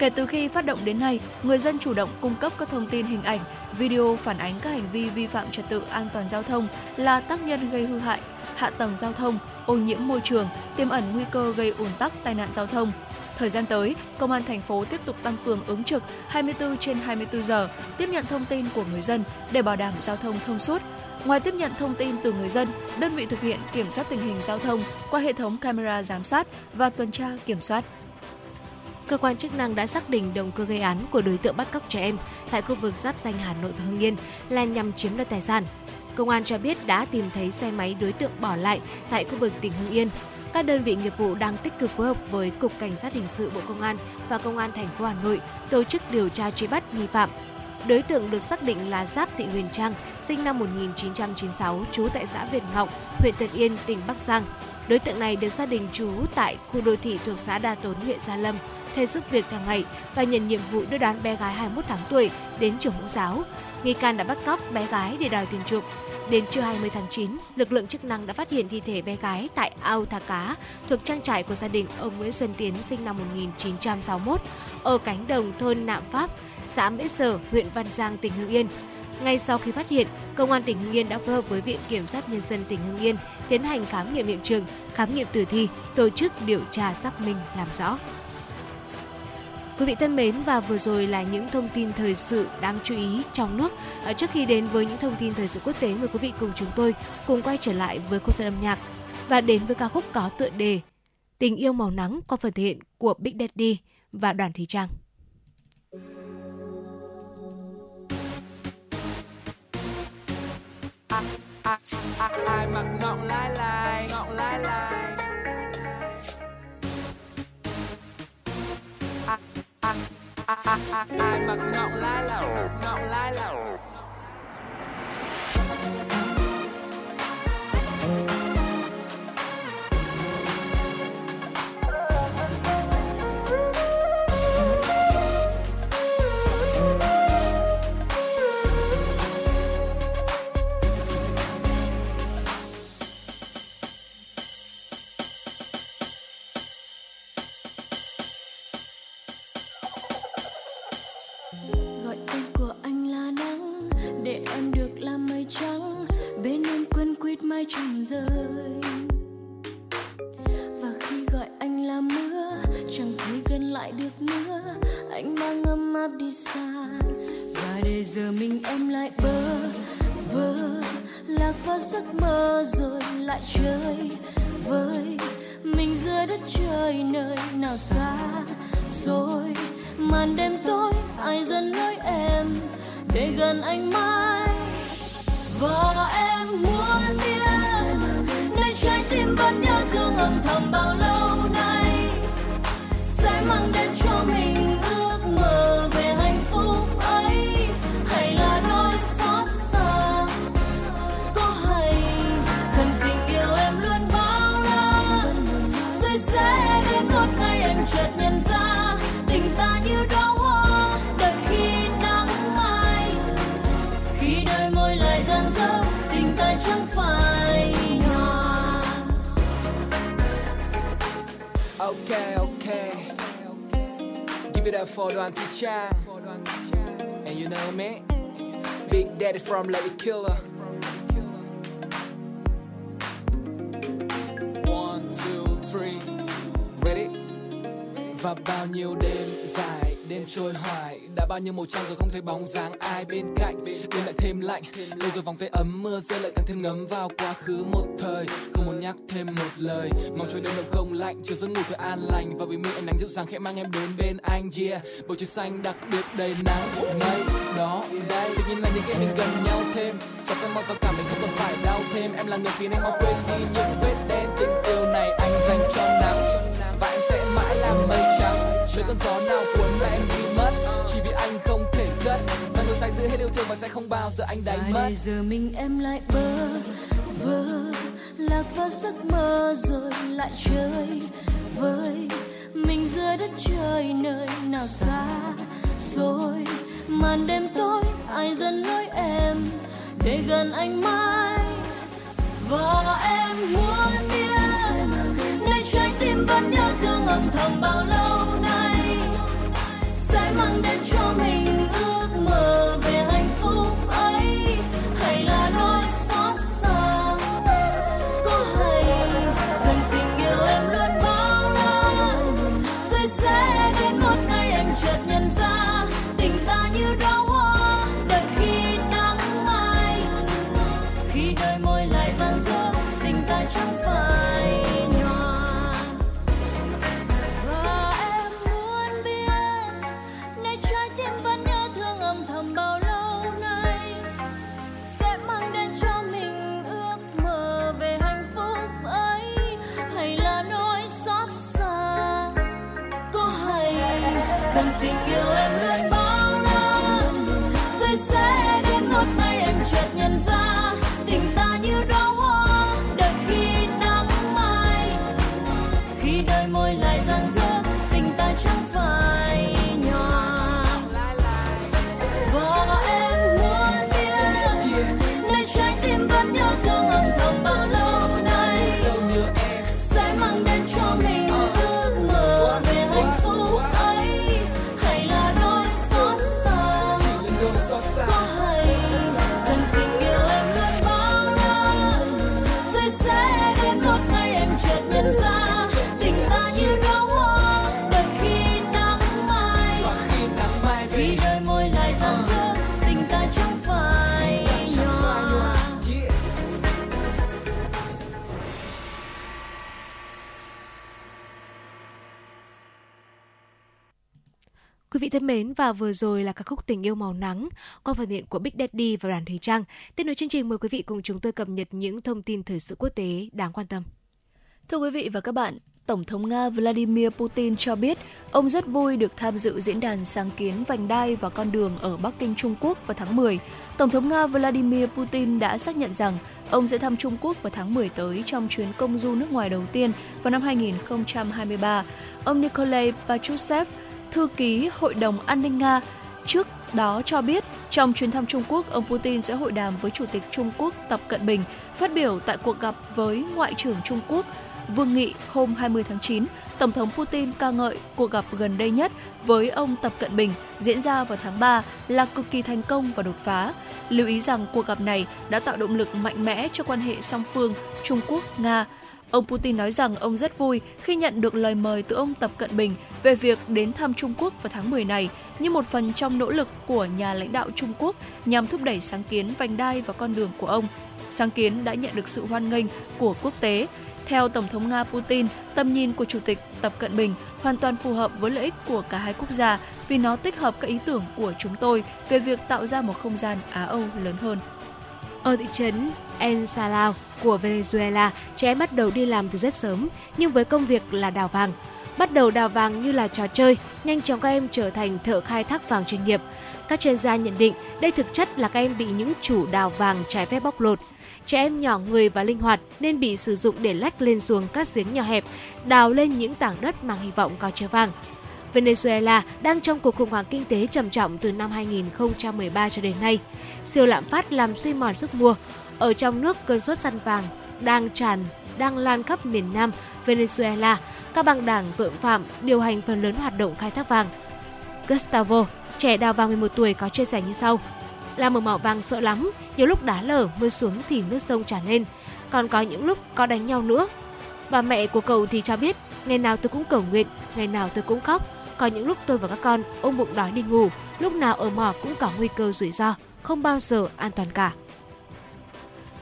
Kể từ khi phát động đến nay, người dân chủ động cung cấp các thông tin hình ảnh, video phản ánh các hành vi vi phạm trật tự an toàn giao thông là tác nhân gây hư hại, hạ tầng giao thông, ô nhiễm môi trường, tiềm ẩn nguy cơ gây ùn tắc tai nạn giao thông. Thời gian tới, Công an thành phố tiếp tục tăng cường ứng trực 24 trên 24 giờ, tiếp nhận thông tin của người dân để bảo đảm giao thông thông suốt. Ngoài tiếp nhận thông tin từ người dân, đơn vị thực hiện kiểm soát tình hình giao thông qua hệ thống camera giám sát và tuần tra kiểm soát cơ quan chức năng đã xác định động cơ gây án của đối tượng bắt cóc trẻ em tại khu vực giáp danh Hà Nội và Hưng Yên là nhằm chiếm đoạt tài sản. Công an cho biết đã tìm thấy xe máy đối tượng bỏ lại tại khu vực tỉnh Hưng Yên. Các đơn vị nghiệp vụ đang tích cực phối hợp với Cục Cảnh sát Hình sự Bộ Công an và Công an thành phố Hà Nội tổ chức điều tra truy bắt nghi phạm. Đối tượng được xác định là Giáp Thị Huyền Trang, sinh năm 1996, trú tại xã Việt Ngọc, huyện Tân Yên, tỉnh Bắc Giang. Đối tượng này được xác định trú tại khu đô thị thuộc xã Đa Tốn, huyện Gia Lâm, thay giúp việc hàng ngày và nhận nhiệm vụ đưa đón bé gái 21 tháng tuổi đến trường mẫu giáo. Nghi can đã bắt cóc bé gái để đòi tiền chuộc. Đến trưa 20 tháng 9, lực lượng chức năng đã phát hiện thi thể bé gái tại ao thả cá thuộc trang trại của gia đình ông Nguyễn Xuân Tiến sinh năm 1961 ở cánh đồng thôn Nạm Pháp, xã Mễ Sở, huyện Văn Giang, tỉnh Hưng Yên. Ngay sau khi phát hiện, Công an tỉnh Hưng Yên đã phối hợp với Viện Kiểm sát Nhân dân tỉnh Hưng Yên tiến hành khám nghiệm hiện trường, khám nghiệm tử thi, tổ chức điều tra xác minh làm rõ. Quý vị thân mến và vừa rồi là những thông tin thời sự đáng chú ý trong nước. À, trước khi đến với những thông tin thời sự quốc tế, mời quý vị cùng chúng tôi cùng quay trở lại với khung giờ âm nhạc và đến với ca khúc có tựa đề Tình yêu màu nắng qua phần thể hiện của Big Daddy và Đoàn Thùy Trang. ai ai ai mặc ngọng lai lai ngọng lai lai ai ai ai mặc ngọng lai lai ngọng Give it up for Thị Trang. And you know me, Big Daddy from Lady Killer. One, two, three, ready? Và bao nhiêu đêm đêm trôi hoài. Đã bao nhiêu màu trăng rồi không thấy bóng dáng ai bên cạnh. Đêm lại thêm lạnh, lâu rồi vòng tay ấm mưa rơi lại càng thêm ngấm vào quá khứ một thời. Không muốn nhắc thêm một lời, mong cho đêm đông không lạnh. Chiều giấc ngủ thật an lành và vì mi ánh nắng dịu dàng khẽ mang em đến bên anh Yeah, bầu trời xanh đặc biệt đầy nắng mây đó đây Tự nhiên là những cái mình gần nhau thêm. Sao cơn mong sao cảm mình không còn phải đau thêm. Em là người khiến em mau quên đi những vết đen. Tình yêu này anh dành cho nắng Và em sẽ mãi là mây trắng. Với cơn gió nào giữ hết yêu thương và sẽ không bao giờ anh đánh mất. giờ mình em lại bơ vơ lạc vào giấc mơ rồi lại chơi với mình giữa đất trời nơi nào xa rồi màn đêm tối ai dẫn lối em để gần anh mãi? Và em muốn biết nơi trái tim vẫn nhớ thương âm thầm bao lâu nay? Sẽ mang đến cho mình thân mến, và vừa rồi là ca khúc Tình yêu màu nắng qua phần hiện của Big Daddy và đoàn Thùy Trang. Tiếp nối chương trình mời quý vị cùng chúng tôi cập nhật những thông tin thời sự quốc tế đáng quan tâm. Thưa quý vị và các bạn, Tổng thống Nga Vladimir Putin cho biết ông rất vui được tham dự diễn đàn sáng kiến vành đai và con đường ở Bắc Kinh, Trung Quốc vào tháng 10. Tổng thống Nga Vladimir Putin đã xác nhận rằng ông sẽ thăm Trung Quốc vào tháng 10 tới trong chuyến công du nước ngoài đầu tiên vào năm 2023. Ông Nikolai Patrushev, thư ký Hội đồng An ninh Nga, trước đó cho biết trong chuyến thăm Trung Quốc, ông Putin sẽ hội đàm với Chủ tịch Trung Quốc Tập Cận Bình. Phát biểu tại cuộc gặp với Ngoại trưởng Trung Quốc Vương Nghị hôm 20 tháng 9, Tổng thống Putin ca ngợi cuộc gặp gần đây nhất với ông Tập Cận Bình diễn ra vào tháng 3 là cực kỳ thành công và đột phá. Lưu ý rằng cuộc gặp này đã tạo động lực mạnh mẽ cho quan hệ song phương Trung Quốc-Nga. Ông Putin nói rằng ông rất vui khi nhận được lời mời từ ông Tập Cận Bình về việc đến thăm Trung Quốc vào tháng 10 này như một phần trong nỗ lực của nhà lãnh đạo Trung Quốc nhằm thúc đẩy sáng kiến vành đai và con đường của ông. Sáng kiến đã nhận được sự hoan nghênh của quốc tế. Theo Tổng thống Nga Putin, tầm nhìn của Chủ tịch Tập Cận Bình hoàn toàn phù hợp với lợi ích của cả hai quốc gia vì nó tích hợp các ý tưởng của chúng tôi về việc tạo ra một không gian Á-Âu lớn hơn. Ở thị trấn El Salao của Venezuela, trẻ em bắt đầu đi làm từ rất sớm, nhưng với công việc là đào vàng. Bắt đầu đào vàng như là trò chơi, nhanh chóng các em trở thành thợ khai thác vàng chuyên nghiệp. Các chuyên gia nhận định đây thực chất là các em bị những chủ đào vàng trái phép bóc lột. Trẻ em nhỏ người và linh hoạt nên bị sử dụng để lách lên xuống các giếng nhỏ hẹp, đào lên những tảng đất mang hy vọng có chứa vàng. Venezuela đang trong cuộc khủng hoảng kinh tế trầm trọng từ năm 2013 cho đến nay. Siêu lạm phát làm suy mòn sức mua. Ở trong nước, cơn sốt săn vàng đang tràn, đang lan khắp miền Nam Venezuela. Các băng đảng tội phạm điều hành phần lớn hoạt động khai thác vàng. Gustavo, trẻ đào vàng 11 tuổi có chia sẻ như sau. Làm ở mỏ vàng sợ lắm, nhiều lúc đá lở, mưa xuống thì nước sông tràn lên. Còn có những lúc có đánh nhau nữa. Và mẹ của cậu thì cho biết, ngày nào tôi cũng cầu nguyện, ngày nào tôi cũng khóc. Có những lúc tôi và các con ôm bụng đói đi ngủ, lúc nào ở mỏ cũng có nguy cơ rủi ro, không bao giờ an toàn cả.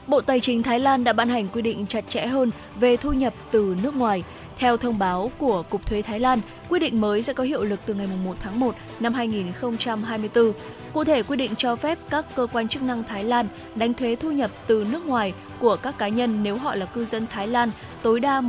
Bộ Tài chính Thái Lan đã ban hành quy định chặt chẽ hơn về thu nhập từ nước ngoài. Theo thông báo của Cục Thuế Thái Lan, quy định mới sẽ có hiệu lực từ ngày 1 tháng 1 năm 2024. Cụ thể, quy định cho phép các cơ quan chức năng Thái Lan đánh thuế thu nhập từ nước ngoài của các cá nhân nếu họ là cư dân Thái Lan tối đa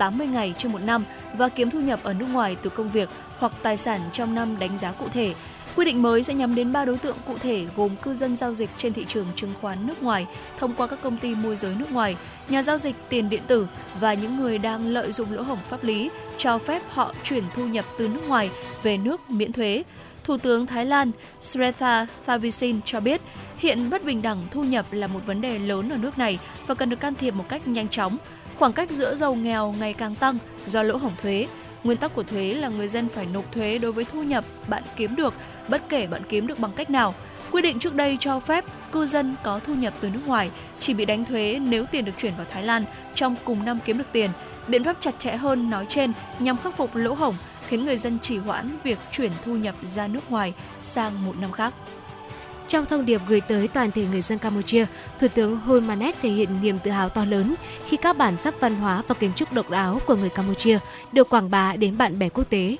180 ngày trên một năm và kiếm thu nhập ở nước ngoài từ công việc hoặc tài sản trong năm đánh giá cụ thể. Quy định mới sẽ nhắm đến 3 đối tượng cụ thể gồm cư dân giao dịch trên thị trường chứng khoán nước ngoài thông qua các công ty môi giới nước ngoài, nhà giao dịch tiền điện tử và những người đang lợi dụng lỗ hổng pháp lý cho phép họ chuyển thu nhập từ nước ngoài về nước miễn thuế. Thủ tướng Thái Lan Sretha Thavisin cho biết hiện bất bình đẳng thu nhập là một vấn đề lớn ở nước này và cần được can thiệp một cách nhanh chóng. Khoảng cách giữa giàu nghèo ngày càng tăng do lỗ hổng thuế. Nguyên tắc của thuế là người dân phải nộp thuế đối với thu nhập bạn kiếm được, bất kể bạn kiếm được bằng cách nào. Quy định trước đây cho phép cư dân có thu nhập từ nước ngoài chỉ bị đánh thuế nếu tiền được chuyển vào Thái Lan trong cùng năm kiếm được tiền. Biện pháp chặt chẽ hơn nói trên nhằm khắc phục lỗ hổng khiến người dân trì hoãn việc chuyển thu nhập ra nước ngoài sang một năm khác. Trong thông điệp gửi tới toàn thể người dân Campuchia, Thủ tướng Hun Manet thể hiện niềm tự hào to lớn khi các bản sắc văn hóa và kiến trúc độc đáo của người Campuchia được quảng bá đến bạn bè quốc tế.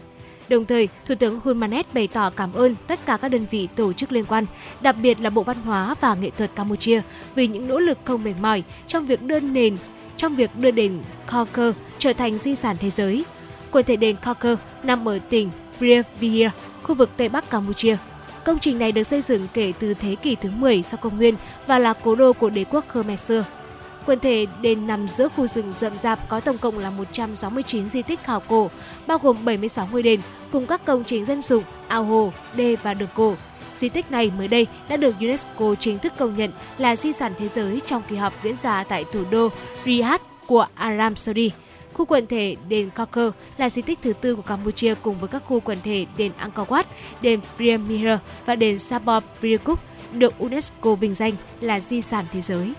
Đồng thời, Thủ tướng Hun Manet bày tỏ cảm ơn tất cả các đơn vị tổ chức liên quan, đặc biệt là Bộ Văn hóa và Nghệ thuật Campuchia vì những nỗ lực không mệt mỏi trong việc đưa nền trong việc đưa đền Korker trở thành di sản thế giới. Quần thể đền Korker nằm ở tỉnh Previer, khu vực Tây Bắc Campuchia. Công trình này được xây dựng kể từ thế kỷ thứ 10 sau công nguyên và là cố đô của đế quốc Khmer xưa. Quần thể đền nằm giữa khu rừng rậm rạp có tổng cộng là 169 di tích khảo cổ, bao gồm 76 ngôi đền cùng các công trình dân dụng, ao hồ, đê và đường cổ. Di tích này mới đây đã được UNESCO chính thức công nhận là di sản thế giới trong kỳ họp diễn ra tại thủ đô Riyadh của Aram Saudi. Khu quần thể đền Korker là di tích thứ tư của Campuchia cùng với các khu quần thể đền Angkor Wat, đền Premier và đền Sabor Pirikuk được UNESCO vinh danh là di sản thế giới.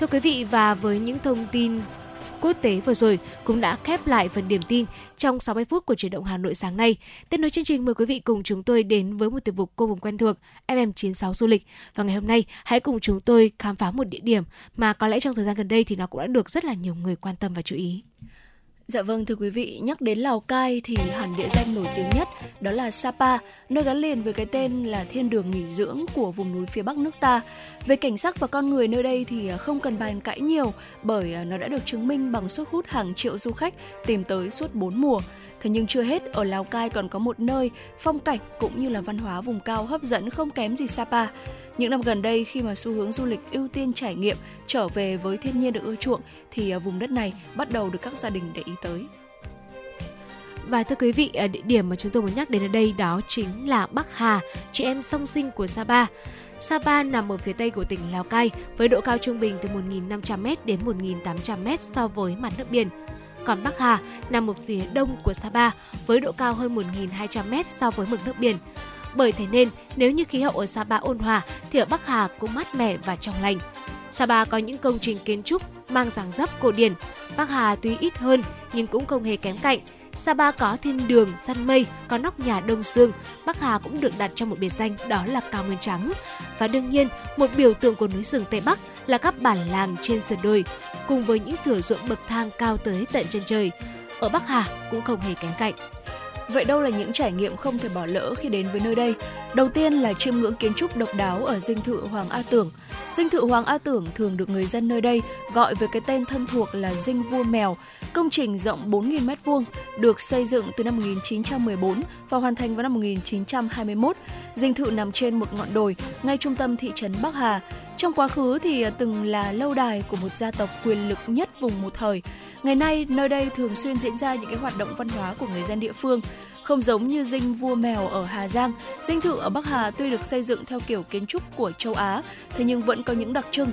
Thưa quý vị và với những thông tin quốc tế vừa rồi cũng đã khép lại phần điểm tin trong 60 phút của chuyển động Hà Nội sáng nay. Tiếp nối chương trình, mời quý vị cùng chúng tôi đến với một tiểu mục cô vùng quen thuộc FM96 du lịch. Và ngày hôm nay, hãy cùng chúng tôi khám phá một địa điểm mà có lẽ trong thời gian gần đây thì nó cũng đã được rất là nhiều người quan tâm và chú ý. Dạ vâng thưa quý vị, nhắc đến Lào Cai thì hẳn địa danh nổi tiếng nhất đó là Sapa, nơi gắn liền với cái tên là thiên đường nghỉ dưỡng của vùng núi phía Bắc nước ta. Về cảnh sắc và con người nơi đây thì không cần bàn cãi nhiều bởi à, nó đã được chứng minh bằng sức hút hàng triệu du khách tìm tới suốt 4 mùa. Thế nhưng chưa hết, ở Lào Cai còn có một nơi phong cảnh cũng như là văn hóa vùng cao hấp dẫn không kém gì Sapa. Những năm gần đây khi mà xu hướng du lịch ưu tiên trải nghiệm trở về với thiên nhiên được ưa chuộng thì à, vùng đất này bắt đầu được các gia đình để ý tới. Và thưa quý vị, à, địa điểm mà chúng tôi muốn nhắc đến ở đây đó chính là Bắc Hà, chị em song sinh của Sapa. Sapa nằm ở phía tây của tỉnh Lào Cai với độ cao trung bình từ 1.500m đến 1.800m so với mặt nước biển còn Bắc Hà nằm ở phía đông của Sapa với độ cao hơn 1.200m so với mực nước biển. Bởi thế nên, nếu như khí hậu ở Sapa ôn hòa thì ở Bắc Hà cũng mát mẻ và trong lành. Sapa có những công trình kiến trúc mang dáng dấp cổ điển. Bắc Hà tuy ít hơn nhưng cũng không hề kém cạnh. Sapa có thiên đường, săn mây, có nóc nhà đông sương. Bắc Hà cũng được đặt trong một biệt danh đó là cao nguyên trắng. Và đương nhiên, một biểu tượng của núi rừng Tây Bắc là các bản làng trên sườn đồi, cùng với những thửa ruộng bậc thang cao tới tận chân trời. Ở Bắc Hà cũng không hề kém cạnh. Vậy đâu là những trải nghiệm không thể bỏ lỡ khi đến với nơi đây? Đầu tiên là chiêm ngưỡng kiến trúc độc đáo ở dinh thự Hoàng A Tưởng. Dinh thự Hoàng A Tưởng thường được người dân nơi đây gọi với cái tên thân thuộc là dinh vua mèo. Công trình rộng 4.000 m2, được xây dựng từ năm 1914 và hoàn thành vào năm 1921. Dinh thự nằm trên một ngọn đồi ngay trung tâm thị trấn Bắc Hà. Trong quá khứ thì à, từng là lâu đài của một gia tộc quyền lực nhất vùng một thời. Ngày nay, nơi đây thường xuyên diễn ra những cái hoạt động văn hóa của người dân địa phương. Không giống như dinh vua mèo ở Hà Giang, dinh thự ở Bắc Hà tuy được xây dựng theo kiểu kiến trúc của châu Á, thế nhưng vẫn có những đặc trưng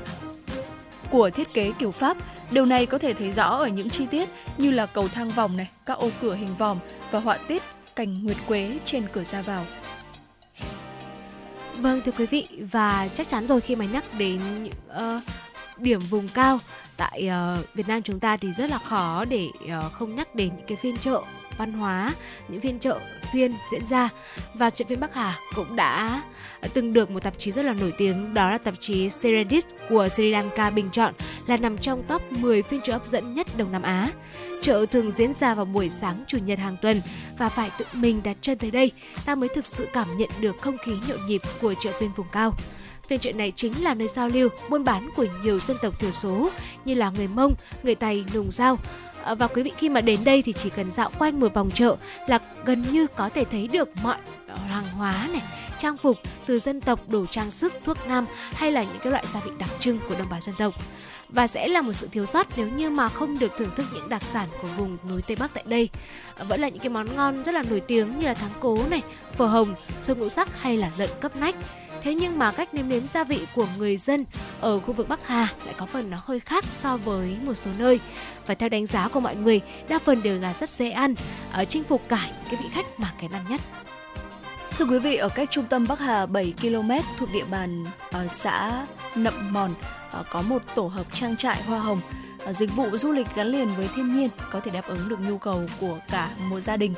của thiết kế kiểu Pháp. Điều này có thể thấy rõ ở những chi tiết như là cầu thang vòng này, các ô cửa hình vòm và họa tiết cành nguyệt quế trên cửa ra vào. Vâng thưa quý vị và chắc chắn rồi khi mà nhắc đến những uh, điểm vùng cao tại uh, Việt Nam chúng ta thì rất là khó để uh, không nhắc đến những cái phiên chợ văn hóa, những phiên chợ phiên diễn ra và chợ phiên Bắc Hà cũng đã từng được một tạp chí rất là nổi tiếng đó là tạp chí Serendis của Sri Lanka bình chọn là nằm trong top 10 phiên chợ hấp dẫn nhất Đông Nam Á. Chợ thường diễn ra vào buổi sáng chủ nhật hàng tuần và phải tự mình đặt chân tới đây ta mới thực sự cảm nhận được không khí nhộn nhịp của chợ phiên vùng cao. Phiên chợ này chính là nơi giao lưu, buôn bán của nhiều dân tộc thiểu số như là người Mông, người Tày, Nùng Giao. À, và quý vị khi mà đến đây thì chỉ cần dạo quanh một vòng chợ là gần như có thể thấy được mọi ờ, hàng hóa này, trang phục từ dân tộc đồ trang sức, thuốc nam hay là những cái loại gia vị đặc trưng của đồng bào dân tộc và sẽ là một sự thiếu sót nếu như mà không được thưởng thức những đặc sản của vùng núi Tây Bắc tại đây. Vẫn là những cái món ngon rất là nổi tiếng như là thắng cố này, phở hồng, xôi ngũ sắc hay là lợn cấp nách. Thế nhưng mà cách nêm nếm gia vị của người dân ở khu vực Bắc Hà lại có phần nó hơi khác so với một số nơi. Và theo đánh giá của mọi người, đa phần đều là rất dễ ăn, ở chinh phục cả những cái vị khách mà kém ăn nhất. Thưa quý vị, ở cách trung tâm Bắc Hà 7 km thuộc địa bàn ở xã Nậm Mòn Ờ, có một tổ hợp trang trại hoa hồng ờ, dịch vụ du lịch gắn liền với thiên nhiên có thể đáp ứng được nhu cầu của cả một gia đình.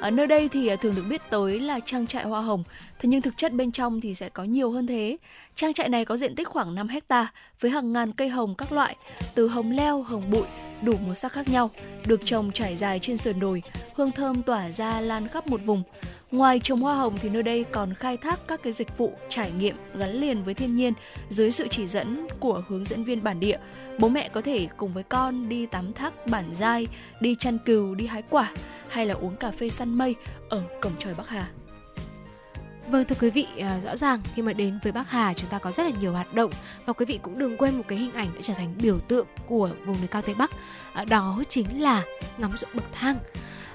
Ở nơi đây thì thường được biết tới là trang trại hoa hồng, thế nhưng thực chất bên trong thì sẽ có nhiều hơn thế. Trang trại này có diện tích khoảng 5 hecta với hàng ngàn cây hồng các loại, từ hồng leo, hồng bụi, đủ màu sắc khác nhau, được trồng trải dài trên sườn đồi, hương thơm tỏa ra lan khắp một vùng. Ngoài trồng hoa hồng thì nơi đây còn khai thác các cái dịch vụ trải nghiệm gắn liền với thiên nhiên dưới sự chỉ dẫn của hướng dẫn viên bản địa. Bố mẹ có thể cùng với con đi tắm thác bản giai, đi chăn cừu, đi hái quả hay là uống cà phê săn mây ở cổng trời Bắc Hà. Vâng thưa quý vị, à, rõ ràng khi mà đến với Bắc Hà chúng ta có rất là nhiều hoạt động và quý vị cũng đừng quên một cái hình ảnh đã trở thành biểu tượng của vùng núi cao Tây Bắc. À, đó chính là ngắm ruộng bậc thang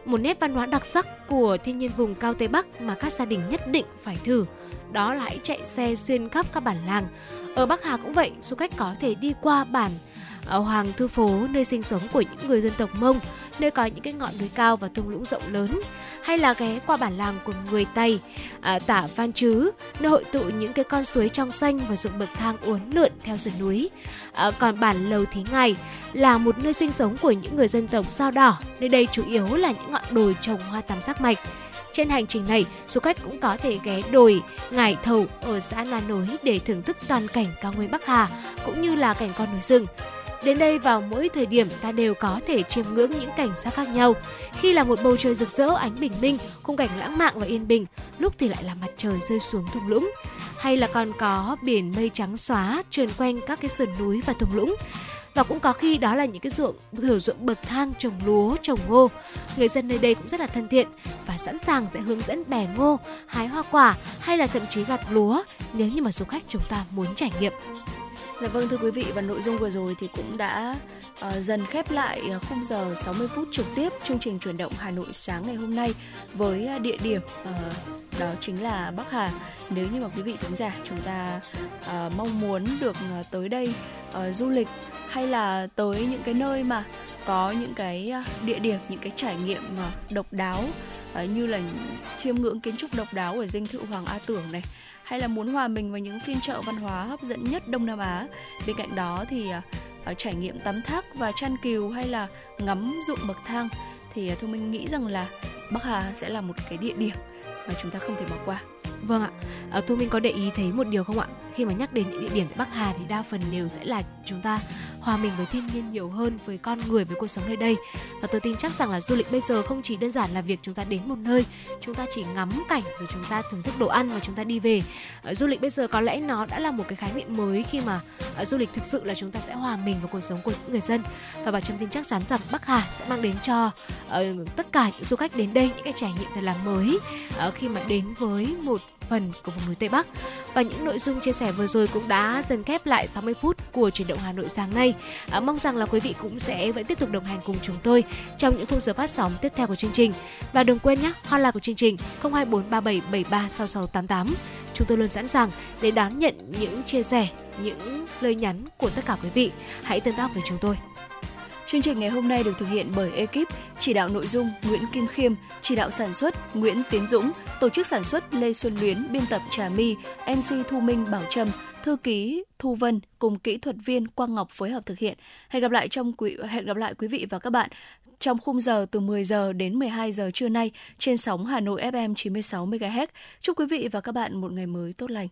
một nét văn hóa đặc sắc của thiên nhiên vùng cao Tây Bắc mà các gia đình nhất định phải thử. Đó là hãy chạy xe xuyên khắp các bản làng. Ở Bắc Hà cũng vậy, du khách có thể đi qua bản ở Hoàng Thư Phố, nơi sinh sống của những người dân tộc Mông, nơi có những cái ngọn núi cao và thung lũng rộng lớn, hay là ghé qua bản làng của người Tây, à, tả Văn chứ nơi hội tụ những cái con suối trong xanh và ruộng bậc thang uốn lượn theo sườn núi. À, còn bản Lầu Thí Ngày là một nơi sinh sống của những người dân tộc Sao Đỏ, nơi đây chủ yếu là những ngọn đồi trồng hoa tam giác mạch. Trên hành trình này, du khách cũng có thể ghé đồi Ngải Thầu ở xã Na Nối để thưởng thức toàn cảnh cao nguyên Bắc Hà cũng như là cảnh con núi rừng. Đến đây vào mỗi thời điểm ta đều có thể chiêm ngưỡng những cảnh sắc khác nhau. Khi là một bầu trời rực rỡ ánh bình minh, khung cảnh lãng mạn và yên bình, lúc thì lại là mặt trời rơi xuống thung lũng, hay là còn có biển mây trắng xóa trườn quanh các cái sườn núi và thung lũng. Và cũng có khi đó là những cái ruộng thửa ruộng bậc thang trồng lúa trồng ngô. Người dân nơi đây cũng rất là thân thiện và sẵn sàng sẽ hướng dẫn bẻ ngô hái hoa quả hay là thậm chí gặt lúa nếu như mà du khách chúng ta muốn trải nghiệm. Dạ vâng thưa quý vị và nội dung vừa rồi thì cũng đã uh, dần khép lại uh, khung giờ 60 phút trực tiếp chương trình chuyển động Hà Nội sáng ngày hôm nay với uh, địa điểm uh, đó chính là Bắc Hà. Nếu như mà quý vị thính giả chúng ta uh, mong muốn được uh, tới đây uh, du lịch hay là tới những cái nơi mà có những cái uh, địa điểm những cái trải nghiệm uh, độc đáo uh, như là chiêm ngưỡng kiến trúc độc đáo ở dinh thự Hoàng A Tưởng này hay là muốn hòa mình vào những phiên chợ văn hóa hấp dẫn nhất Đông Nam Á. Bên cạnh đó thì uh, trải nghiệm tắm thác và chăn cừu hay là ngắm ruộng bậc thang thì à, uh, Thu Minh nghĩ rằng là Bắc Hà sẽ là một cái địa điểm mà chúng ta không thể bỏ qua. Vâng ạ, à, Thu Minh có để ý thấy một điều không ạ? Khi mà nhắc đến những địa điểm tại Bắc Hà thì đa phần đều sẽ là chúng ta hòa mình với thiên nhiên nhiều hơn với con người với cuộc sống nơi đây và tôi tin chắc rằng là du lịch bây giờ không chỉ đơn giản là việc chúng ta đến một nơi chúng ta chỉ ngắm cảnh rồi chúng ta thưởng thức đồ ăn và chúng ta đi về ờ, du lịch bây giờ có lẽ nó đã là một cái khái niệm mới khi mà ờ, du lịch thực sự là chúng ta sẽ hòa mình vào cuộc sống của những người dân và bà trâm tin chắc chắn rằng bắc hà sẽ mang đến cho uh, tất cả những du khách đến đây những cái trải nghiệm thật là mới uh, khi mà đến với một phần của vùng núi Tây Bắc. Và những nội dung chia sẻ vừa rồi cũng đã dần khép lại 60 phút của chuyển động Hà Nội sáng nay. À, mong rằng là quý vị cũng sẽ vẫn tiếp tục đồng hành cùng chúng tôi trong những khung giờ phát sóng tiếp theo của chương trình. Và đừng quên nhé, hotline của chương trình 02437736688. Chúng tôi luôn sẵn sàng để đón nhận những chia sẻ, những lời nhắn của tất cả quý vị. Hãy tương tác với chúng tôi. Chương trình ngày hôm nay được thực hiện bởi ekip chỉ đạo nội dung Nguyễn Kim Khiêm, chỉ đạo sản xuất Nguyễn Tiến Dũng, tổ chức sản xuất Lê Xuân Luyến, biên tập Trà My, MC Thu Minh Bảo Trâm, thư ký Thu Vân cùng kỹ thuật viên Quang Ngọc phối hợp thực hiện. Hẹn gặp lại trong quý, hẹn gặp lại quý vị và các bạn trong khung giờ từ 10 giờ đến 12 giờ trưa nay trên sóng Hà Nội FM 96 MHz. Chúc quý vị và các bạn một ngày mới tốt lành.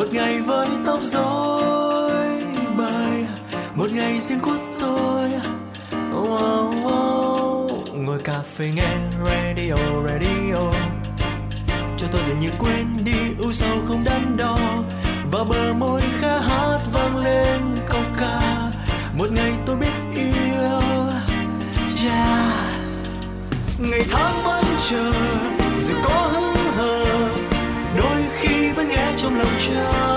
Một ngày với tóc rối bời. Một ngày riêng của tôi. Oh, oh, oh. ngồi cà phê nghe radio radio tôi dường như quên đi, u sầu không đắn đo. Và bờ môi khá hát vang lên câu ca. Một ngày tôi biết yêu, yeah. ngày tháng vẫn chờ, dù có hững hờ, đôi khi vẫn nghe trong lòng chờ.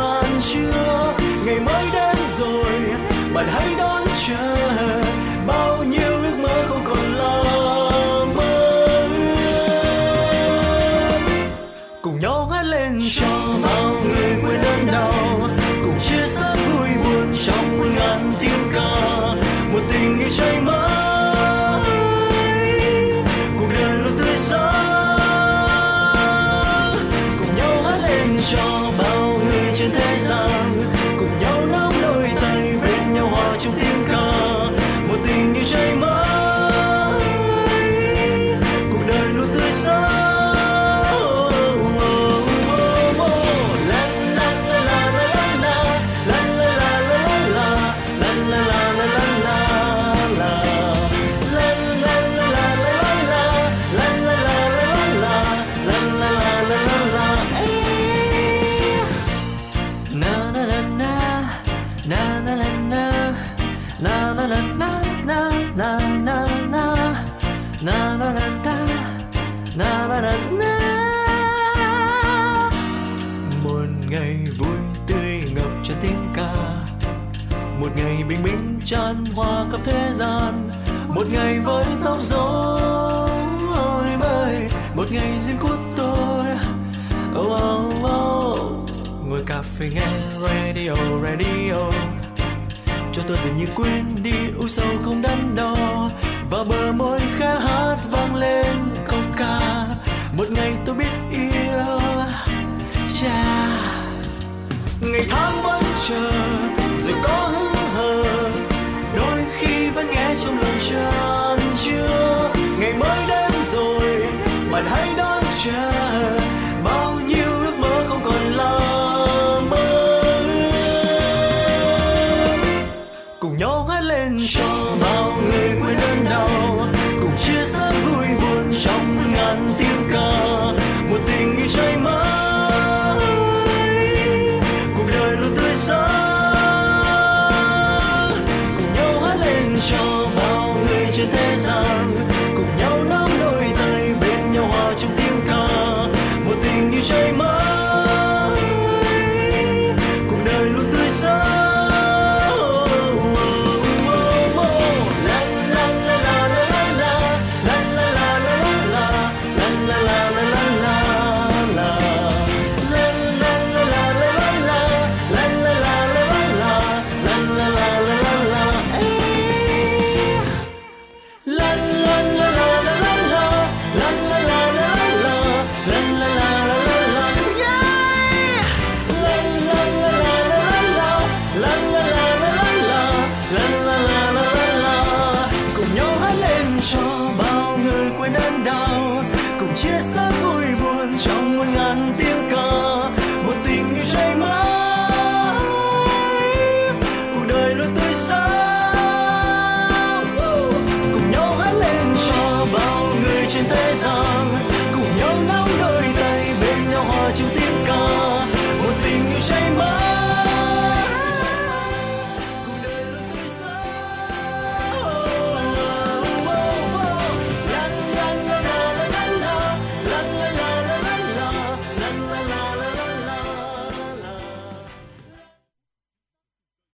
Ngày với tóc rối bời một ngày riêng của tôi. Oh, oh, oh. ngồi cà phê nghe radio radio. Cho tôi dường như quên đi u sầu không đắn đo. Và bờ môi khẽ hát vang lên câu ca. Một ngày tôi biết yêu cha. Ngày tháng vẫn chờ chan chưa ngày mới đến rồi, bạn hãy đón chờ. Bao nhiêu ước mơ không còn là mơ. Cùng nhau hát lên trời.